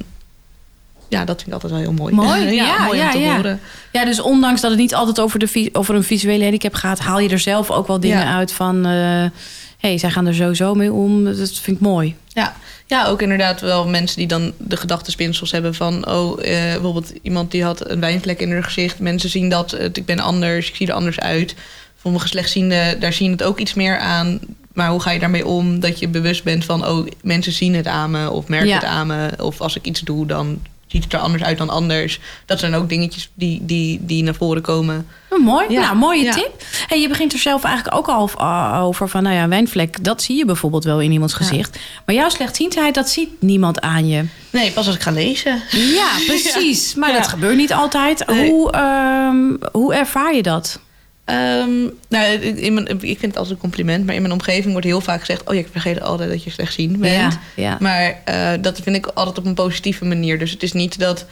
ja, dat vind ik altijd wel heel mooi. Mooi, ja, mooi ja, om te ja. horen. Ja, dus ondanks dat het niet altijd over, de, over een visuele handicap gaat, haal je er zelf ook wel dingen Ja. uit van. eh hey, zij gaan er sowieso mee om. Dat vind ik mooi. Ja. ja, ook inderdaad wel mensen die dan de gedachtenspinsels hebben van... oh, eh, bijvoorbeeld iemand die had een wijnvlek in haar gezicht. Mensen zien dat, het, ik ben anders, ik zie er anders uit. Sommige slechtzienden, daar zien het ook iets meer aan. Maar hoe ga je daarmee om? Dat je bewust bent van, oh, mensen zien het aan me... of merken Ja. het aan me. Of als ik iets doe, dan ziet het er anders uit dan anders. Dat zijn ook dingetjes die, die, die naar voren komen. Oh, mooi. Ja. Nou, mooie Ja. tip. Hey, je begint er zelf eigenlijk ook al ah, over van, nou ja, wijnvlek, dat zie je bijvoorbeeld wel in iemands gezicht. Maar jouw slechtziendheid, dat ziet niemand aan je. Nee, pas als ik ga lezen. Ja, precies. Maar dat gebeurt niet altijd. Nee. Hoe, ehm, hoe ervaar je dat? Ehm, nou, in mijn, ik vind het als een compliment, maar in mijn omgeving wordt heel vaak gezegd: Oh, ja, ik vergeet altijd dat je slechtziend bent. Ja, ja. Maar eh, dat vind ik altijd op een positieve manier. Dus het is niet dat.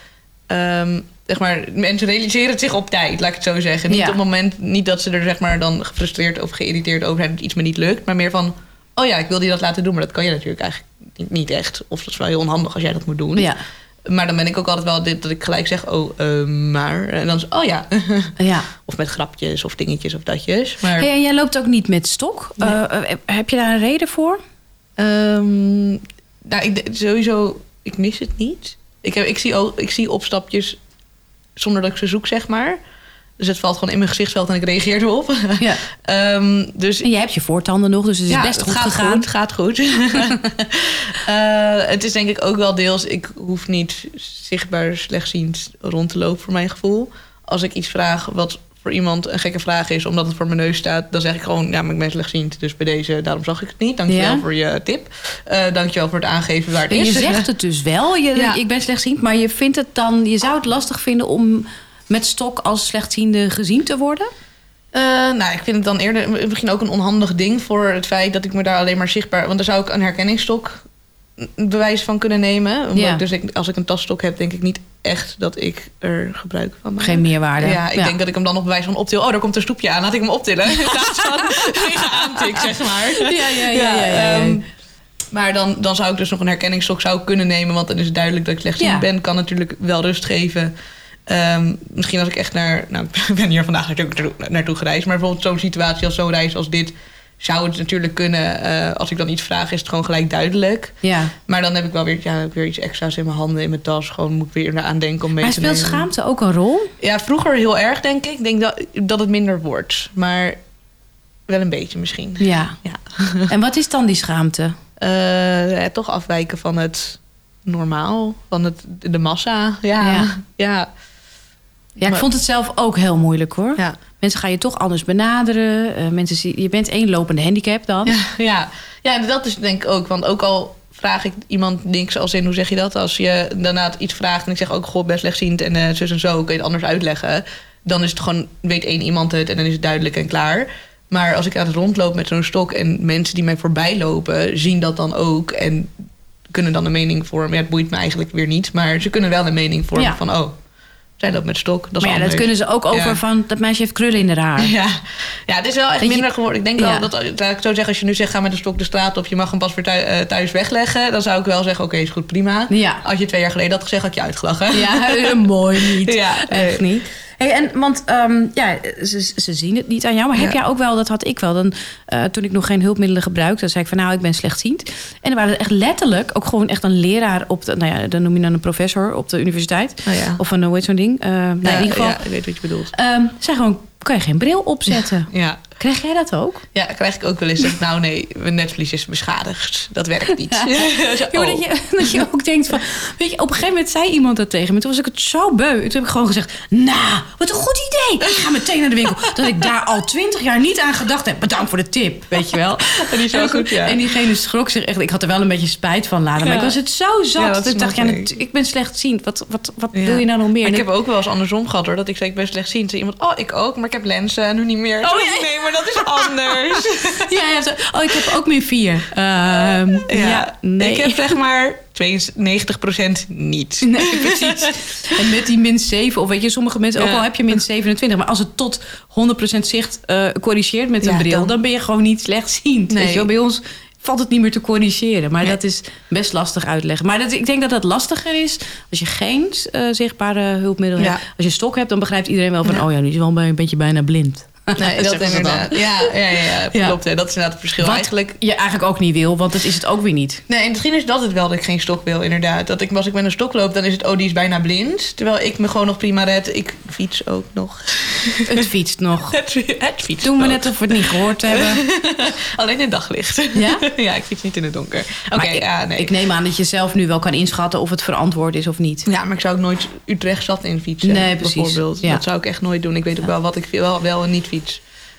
ehm, zeg maar, mensen realiseren het zich op tijd, laat ik het zo zeggen. Niet Ja. op het moment, niet dat ze er zeg maar dan gefrustreerd of geïrriteerd over zijn dat iets me niet lukt, maar meer van: Oh ja, ik wilde je dat laten doen, maar dat kan je natuurlijk eigenlijk niet, niet echt. Of dat is wel heel onhandig als jij dat moet doen. Ja, Maar dan ben ik ook altijd wel dit dat ik gelijk zeg: Oh, eh, maar. En dan is oh ja. ja. of met grapjes of dingetjes of datjes. Maar. Hey, en jij loopt ook niet met stok. Nee. Eh, eh, heb je daar een reden voor? Ehm, nou, ik, sowieso, ik mis het niet. Ik, heb, ik, zie ook, ik zie opstapjes zonder dat ik ze zoek, zeg maar. Dus het valt gewoon in mijn gezichtsveld en ik reageer erop. Ja. Ehm, dus En je hebt je voortanden nog, dus het is ja, best goed gaat gegaan. goed, gaat goed. Eh, het is denk ik ook wel deels... Ik hoef niet zichtbaar slechtziend rond te lopen, voor mijn gevoel. Als ik iets vraag wat voor iemand een gekke vraag is... omdat het voor mijn neus staat, dan zeg ik gewoon... ja, maar ik ben slechtziend, dus bij deze, daarom zag ik het niet. Dankjewel Ja. voor je tip. Eh dankjewel voor het aangeven waar het En je is. zegt het dus wel, je, Ja. ik ben slechtziend, maar je vindt het dan, je zou het lastig vinden om met stok als slechtziende gezien te worden? Eh, nou, ik vind het dan eerder misschien ook een onhandig ding voor het feit dat ik me daar alleen maar zichtbaar. Want daar zou ik een herkenningsstok bewijs van kunnen nemen. Ja. dus ik, als ik een tasstok heb, denk ik niet echt dat ik er gebruik van maak. Geen meerwaarde. Ja, ik denk dat ik hem dan op bewijs van optil. Oh, daar komt een stoepje aan. Laat ik hem optillen. In plaats van tegen aantik, zeg maar. Ja, ja, ja. ja, ja, ehm, maar dan, dan zou ik dus nog een herkenningsstok zou kunnen nemen. Want dan is het duidelijk dat ik slechtziend ben. Kan natuurlijk wel rust geven. Ehm, misschien als ik echt naar... Nou, ik ben hier vandaag natuurlijk naartoe- gereisd. Maar bijvoorbeeld zo'n situatie als zo'n reis als dit... zou het natuurlijk kunnen. eh, als ik dan iets vraag, is het gewoon gelijk duidelijk. ja. Maar dan heb ik wel weer, ja, heb weer iets extra's in mijn handen, in mijn tas. Gewoon moet ik weer eraan denken om mee Maar te speelt nemen. schaamte ook een rol? Ja, vroeger heel erg, denk ik. Ik denk dat, dat het minder wordt. Maar wel een beetje misschien. Ja. Ja. En wat is dan die schaamte? Eh, toch afwijken van het normaal, van het, de massa. Ja, Ja. ja. Ja. Ik vond het zelf ook heel moeilijk hoor. ja. Mensen gaan je toch anders benaderen. Eh, mensen zien, je bent één lopende handicap dan. Ja, ja. ja, en dat is denk ik ook. Want ook al vraag ik iemand niks als in, hoe zeg je dat? Als je daarna iets vraagt en ik zeg ook, god, best slechtziend en eh, zus en zo, kun je het anders uitleggen. Dan is het gewoon, weet één iemand het en dan is het duidelijk en klaar. Maar als ik aan het rondloop met zo'n stok en mensen die mij voorbij lopen, zien dat dan ook en kunnen dan een mening vormen. Ja, het boeit me eigenlijk weer niet, maar ze kunnen wel een mening vormen Ja. van, oh, zij loopt met stok. Dat is maar ja, dat kunnen ze ook over Ja. van dat meisje heeft krullen in haar haar. Ja. ja, het is wel echt je- minder geworden. Ik denk wel dat, laat ik zo zeggen, als je nu zegt ga met een stok de straat op, je mag hem pas weer thuis, eh, thuis wegleggen, dan zou ik wel zeggen, oké, is goed, prima. Ja. Als je twee jaar geleden had gezegd, had je uitgelachen. Ja, mooi niet. Ja, echt niet. Hey, en, want ehm, ja, ze, ze zien het niet aan jou. Maar heb Ja. jij ook wel, dat had ik wel. Dan, eh, toen ik nog geen hulpmiddelen gebruikte, zei ik van nou, ik ben slechtziend. En er waren echt letterlijk ook gewoon echt een leraar op de, nou ja, dan noem je dan een professor op de universiteit. Oh ja. Of een, hoe heet zo'n ding? Eh, nou, in ieder geval, ik weet wat je bedoelt. ehm, zei gewoon, kan je geen bril opzetten? Ja. Krijg jij dat ook? Ja, krijg ik ook wel eens. Zeg, ik, nou nee, mijn netvlies is beschadigd. Dat werkt niet. Zo, Ja, dat, oh. je, dat je ook denkt van... Weet je, op een gegeven moment zei iemand dat tegen me. Toen was ik het zo beu. Toen heb ik gewoon gezegd... Nou, wat een goed idee. Ik ga meteen naar de winkel. Dat ik daar al twintig jaar niet aan gedacht heb. Bedankt voor de tip, weet je wel. Die is wel En, goed, ja. en diegene schrok zich echt. Ik had er wel een beetje spijt van later. Maar ik was het zo zat. Ja, dat snap dacht ik, ja, ik. ik ben slechtziend. Wat, wat, wat wil je nou nog meer? Maar ik En heb ook wel eens andersom gehad hoor. Dat ik zei, ik ben slechtziend. Iemand, oh, ik ook, maar ik heb lenzen en nu niet meer. Oh. Nee, maar dat is anders. Ja, ja, zo- oh, ik heb ook meer vier. Ehm, ja. nee. Ik heb zeg maar 92% niet. Nee, precies. En met die min 7, of weet je, sommige mensen, ook al heb je min 27, maar als het tot 100% zicht eh, corrigeert met een bril, dan... dan- ben je gewoon niet slechtziend. Nee. Weet je wel? Bij ons valt het niet meer te corrigeren, maar Nee. dat is best lastig uitleggen. Maar dat, ik denk dat dat lastiger is als je geen eh, zichtbare hulpmiddel Ja. hebt. Als je stok hebt, dan begrijpt iedereen wel van, Ja. oh ja, nu is wel een beetje bijna blind. Nee, dat inderdaad. Ja, ja, ja, klopt. Hè. Dat is inderdaad het verschil. Wat Eigenlijk je eigenlijk ook niet wil, want dat is het ook weer niet. Nee, en misschien is dat het wel dat ik geen stok wil, inderdaad. Dat ik, als ik met een stok loop, dan is het, oh, die is bijna blind. Terwijl ik me gewoon nog prima red. Ik fiets ook nog. Het fietst nog. Het, het fiets Doen we net of we het niet gehoord hebben. Alleen in daglicht. Ja? ja, ik fiets niet in het donker. Oké, ja, nee. ik neem aan dat je zelf nu wel kan inschatten of het verantwoord is of niet. ja, maar ik zou ook nooit Utrecht zat in fietsen. Nee, precies. Bijvoorbeeld. Ja. Dat zou ik echt nooit doen. Ik weet ook wel wat ik wel, wel en niet fiets.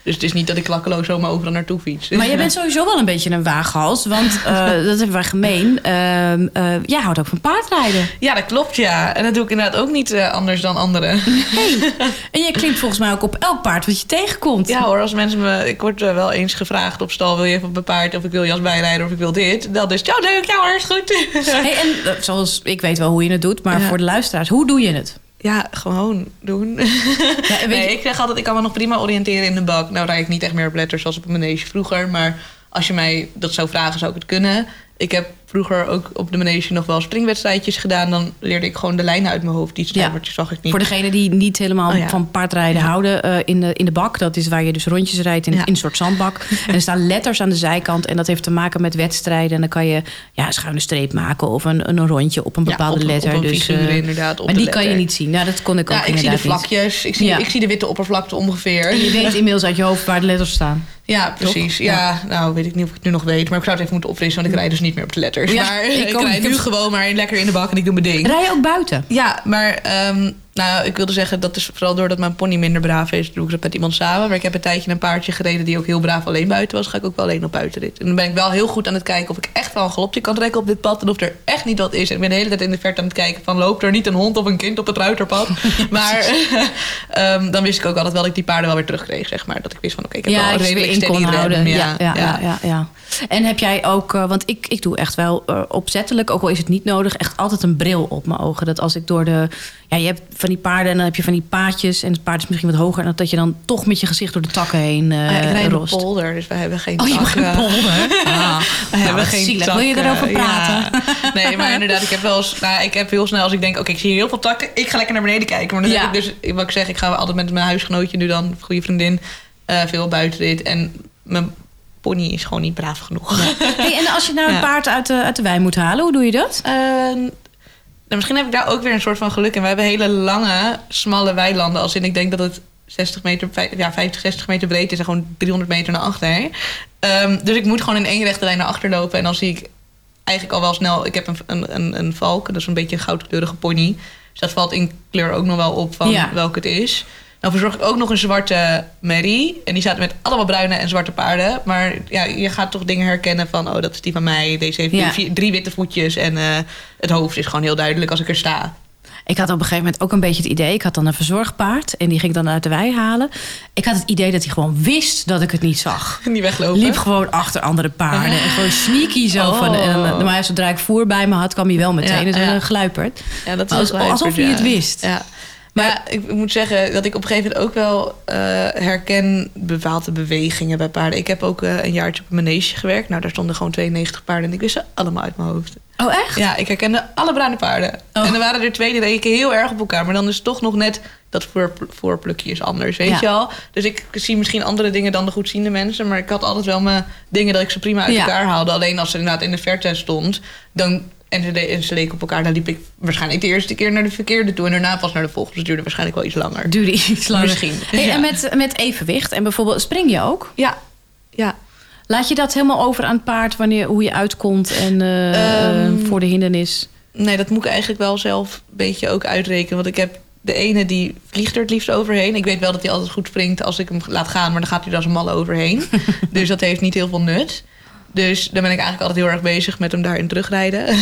Dus het is niet dat ik klakkeloos zomaar overal naartoe fiets. Maar jij bent sowieso wel een beetje een waaghals. Want eh, dat hebben wij gemeen. Ehm, eh, jij houdt ook van paardrijden. Ja, dat klopt, ja. En dat doe ik inderdaad ook niet eh, anders dan anderen. En jij klinkt volgens mij ook op elk paard wat je tegenkomt. Ja hoor, als mensen me... Ik word wel eens gevraagd op stal... wil je even op mijn paard of ik wil je als bijrijder of ik wil dit. Dan is het, ja leuk, ja hoor, is goed. Hey, en zoals ik weet wel hoe je het doet, maar Ja. voor de luisteraars, hoe doe je het? Ja, gewoon doen. Ja, weet nee, je- ik zeg altijd, ik kan me nog prima oriënteren in de bak. Nou rijd ik niet echt meer op letters zoals op een manege vroeger. Maar als je mij dat zou vragen, zou ik het kunnen. Ik heb vroeger ook op de manege nog wel springwedstrijdjes gedaan. Dan leerde ik gewoon de lijnen uit mijn hoofd. Die stemmertjes zag ik niet. Voor degenen die niet helemaal Oh ja. van paardrijden houden, eh, in, de, in de bak, dat is waar je dus rondjes rijdt in, in een soort zandbak. En er staan letters aan de zijkant en dat heeft te maken met wedstrijden. En dan kan je ja, een schuine streep maken of een, een rondje op een bepaalde op- op letter. een dus, eh, inderdaad, op maar de die kan je letter. niet zien. Nou, dat kon ik ook ja, ik zie de inderdaad niet. vlakjes. Ik zie, ik zie de witte oppervlakte ongeveer. En je weet inmiddels uit je hoofd waar de letters staan. Ja, precies. Ja. nou weet ik niet of ik het nu nog weet. Maar ik zou het even moeten opfrissen, want ik rijd dus niet meer op de Ja, maar ik ik, rijd nu gewoon maar lekker in de bak en ik doe mijn ding. Rij je ook buiten? Ja, maar ehm, Nou, ik wilde zeggen, dat is vooral doordat mijn pony minder braaf is, doe ik dat met iemand samen. Maar ik heb een tijdje een paardje gereden die ook heel braaf alleen buiten was. Ga ik ook wel alleen op buitenrit. En dan ben ik wel heel goed aan het kijken of ik echt wel een galopje kan trekken op dit pad. En of er echt niet wat is. En ik ben de hele tijd in de verte aan het kijken van, loopt er niet een hond of een kind op het ruiterpad? maar ehm, dan wist ik ook altijd wel dat ik die paarden wel weer terugkreeg, zeg maar. Dat ik wist van, oké, ik heb ja, wel een redelijk steady houden. Ja, ja, ja. ja, ja. En heb jij ook, eh, want ik, ik doe echt wel eh, opzettelijk, ook al is het niet nodig, echt altijd een bril op mijn ogen. Dat als ik door de, ja, je hebt van die paarden en dan heb je van die paadjes en het paard is misschien wat hoger, en dat, dat je dan toch met je gezicht door de takken heen eh Ah, ik rijd op rost. polder, dus we hebben geen Oh, je takken. een polder? Ah, We hebben geen zielig. takken. Wil je erover praten? Ja. Nee, maar inderdaad, ik heb wel eens, nou, ik heb heel snel als ik denk, oké, ik zie hier heel veel takken, ik ga lekker naar beneden kijken. Maar dan Ja. heb ik dus, wat ik zeg, ik ga altijd met mijn huisgenootje nu dan, goede vriendin, eh, veel buitenrit. En mijn pony is gewoon niet braaf genoeg. Hey, en als je nou een Ja. paard uit de, uit de wei moet halen, hoe doe je dat? Eh, nou, misschien heb ik daar ook weer een soort van geluk in. We hebben hele lange, smalle weilanden. Als in ik denk dat het 60 meter, ja, 50, 60 meter breed is en gewoon 300 meter naar achter. Ehm, dus ik moet gewoon in één rechte lijn naar achter lopen. En dan zie ik eigenlijk al wel snel... Ik heb een, een, een, een valk, dat is een beetje een goudkleurige pony. Dus dat valt in kleur ook nog wel op van Ja. welke het is. Dan verzorg ik ook nog een zwarte merrie. En die staat met allemaal bruine en zwarte paarden. Maar ja, je gaat toch dingen herkennen van... oh, dat is die van mij. Deze heeft Ja. vier- drie witte voetjes. En eh, het hoofd is gewoon heel duidelijk als ik er sta. Ik had op een gegeven moment ook een beetje het idee. Ik had dan een verzorgpaard en die ging ik dan uit de wei halen. Ik had het idee dat hij gewoon wist dat ik het niet zag. Niet weglopen. Liep gewoon achter andere paarden. En gewoon sneaky zo. Oh. Van, en, eh, maar zodra ik voer bij me had, kwam hij wel meteen. Ja, dus ja. een gluiperd. Ja, dat is Als- alsof hij het wist. Ja. Maar ja, ik moet zeggen dat ik op een gegeven moment ook wel eh, herken bepaalde bewegingen bij paarden. Ik heb ook eh, een jaartje op een manege gewerkt. Nou, daar stonden gewoon 92 paarden en ik wist ze allemaal uit mijn hoofd. Oh, echt? Ja, ik herkende alle bruine paarden. Oh. En er waren er twee die leken heel erg op elkaar. Maar dan is toch nog net dat voor, voorplukje is anders, weet Ja. je al? Dus ik zie misschien andere dingen dan de goedziende mensen. Maar ik had altijd wel mijn dingen dat ik ze prima uit Ja. elkaar haalde. Alleen als ze inderdaad in de verte stond... Dan, en, ze, de- ze leken op elkaar, dan liep ik waarschijnlijk de eerste keer naar de verkeerde toe... en daarna pas naar de volgende. Dus duurde waarschijnlijk wel iets langer. Duurde iets langer. Misschien. Hey, Ja. En met, met evenwicht. En bijvoorbeeld, spring je ook? Ja, ja. Laat je dat helemaal over aan het paard wanneer, hoe je uitkomt en eh, Ehm, eh, voor de hindernis? Nee, dat moet ik eigenlijk wel zelf een beetje ook uitrekenen. Want ik heb de ene die vliegt er het liefst overheen. Ik weet wel dat hij altijd goed springt als ik hem laat gaan, maar dan gaat hij er als een malle overheen. dus dat heeft niet heel veel nut. Dus dan ben ik eigenlijk altijd heel erg bezig met hem daarin terugrijden. en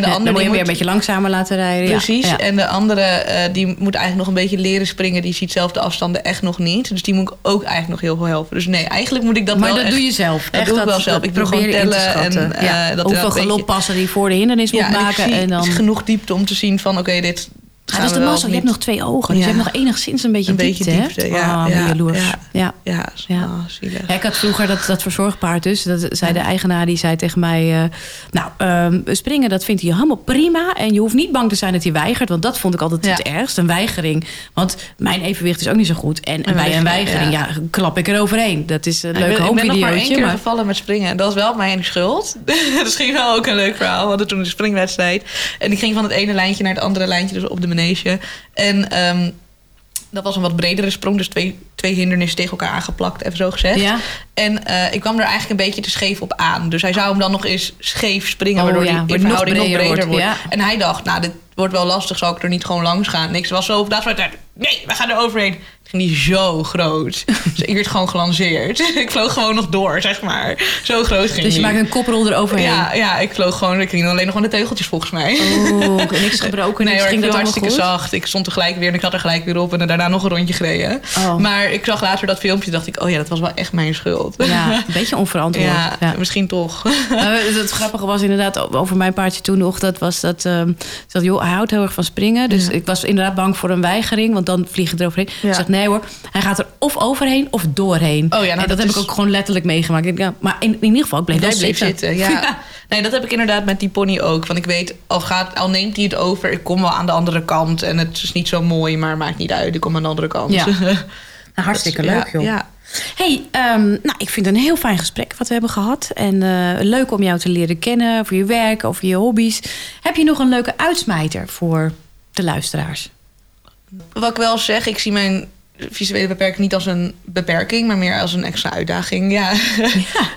de Ja, andere dan moet je hem weer een beetje langzamer laten rijden. Precies. ja. En de andere eh, die moet eigenlijk nog een beetje leren springen. Die ziet zelf de afstanden echt nog niet. Dus die moet ik ook eigenlijk nog heel veel helpen. Dus nee, eigenlijk moet ik dat maar wel dat echt... doe je zelf. Dat doe ik wel zelf. Ik probeer in te tellen en, schatten. eh, ja. dat Hoeveel galoppassen die voor de hindernis moet en maken. En dan... genoeg diepte om te zien van oké, dit gaan dat is we de mazzel. Je hebt nog twee ogen. Dus je hebt nog enigszins een beetje Een diepte. beetje diepte, ja, ben ja, jaloers. ja. Ja. Ja, ik had vroeger dat, dat verzorgpaard dus. Dat zei de eigenaar, die zei tegen mij... eh, nou, ehm, springen, dat vindt hij helemaal prima. En je hoeft niet bang te zijn dat hij weigert. Want dat vond ik altijd Ja. het ergst. Een weigering. Want mijn evenwicht is ook niet zo goed. En, Een bij een weigering, ja. klap ik er overheen. Dat is een Ik leuk ben, ik ben nog maar één homevideootje. keer Maar, gevallen met springen. En dat was wel mijn schuld. dat is misschien wel ook een leuk verhaal. We hadden toen een springwedstrijd. En ik ging van het ene lijntje naar het andere lijntje. Dus op de manege. En ehm, dat was een wat bredere sprong. Dus twee, twee hindernissen tegen elkaar aangeplakt. Even zo gezegd. Ja. En eh, ik kwam er eigenlijk een beetje te scheef op aan. Dus hij zou hem dan nog eens scheef springen. Oh, waardoor ja, hij nog verhouding nog breder breder wordt. wordt, ja. En hij dacht, nou, dit wordt wel lastig. Zal ik er niet gewoon langs gaan? Niks was zo op dat soort Nee, we gaan er overheen. Ging die zo groot. dus ik werd gewoon gelanceerd. ik vloog gewoon nog door, zeg maar. Zo groot ging dus je die. maakt een koprol eroverheen. Ja, ja, ik vloog gewoon. Ik ging alleen nog aan de tegeltjes volgens mij. Oh, niks gebroken. Nee niks. hoor, ging dat hartstikke goed? zacht. Ik stond er gelijk weer en ik had er gelijk weer op. En daarna nog een rondje gereden. Oh. Maar ik zag later dat filmpje dacht ik... oh ja, dat was wel echt mijn schuld. Ja, een beetje onverantwoord. Ja, ja. misschien toch. Nou, het grappige was inderdaad over mijn paardje toen nog. Dat was dat, dat joh, hij houdt heel erg van springen. Dus Ja. ik was inderdaad bang voor een weigering. Want dan vlieg ik eroverheen. Ja. Ik zeg nee hoor, hij gaat er of overheen of doorheen. Oh ja, nou, en dat, dat heb is- ik ook gewoon letterlijk meegemaakt. Ik denk, ja, maar in, in ieder geval, ik bleef wel zitten. zitten. Ja. Nee, dat heb ik inderdaad met die pony ook. Want ik weet, al, gaat, al neemt hij het over, ik kom wel aan de andere kant. En het is niet zo mooi, maar maakt niet uit. Ik kom aan de andere kant. Ja. Nou, hartstikke leuk, ja, joh. Ja. Hey, ehm, nou, ik vind het een heel fijn gesprek wat we hebben gehad. En eh, leuk om jou te leren kennen voor je werk, over je hobby's. Heb je nog een leuke uitsmijter voor de luisteraars? Wat ik wel zeg, ik zie mijn visuele beperking niet als een beperking, maar meer als een extra uitdaging. Ja,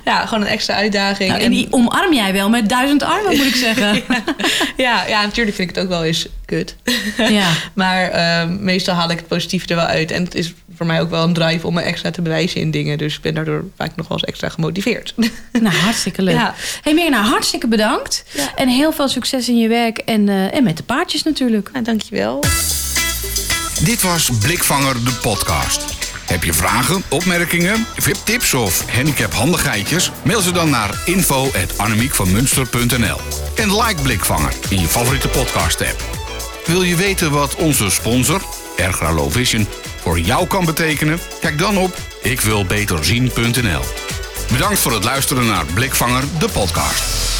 ja. gewoon een extra uitdaging. Nou, en die omarm jij wel met duizend armen, moet ik zeggen. ja, ja, natuurlijk vind ik het ook wel eens kut. Ja. maar ehm, meestal haal ik het positieve er wel uit. En het is voor mij ook wel een drive om me extra te bewijzen in dingen. Dus ik ben daardoor vaak nog wel eens extra gemotiveerd. Nou, hartstikke leuk. Ja. Hey Mirna, hartstikke bedankt. En heel veel succes in je werk en, eh, en met de paardjes natuurlijk. Nou, dankjewel. Dit was Blikvanger de podcast. Heb je vragen, opmerkingen, VIP-tips of handicaphandigheidjes? Mail ze dan naar info.annemiekvanmunster.nl En like Blikvanger in je favoriete podcast-app. Wil je weten wat onze sponsor, Ergra Low Vision, voor jou kan betekenen? Kijk dan op ikwilbeterzien.nl Bedankt voor het luisteren naar Blikvanger de podcast.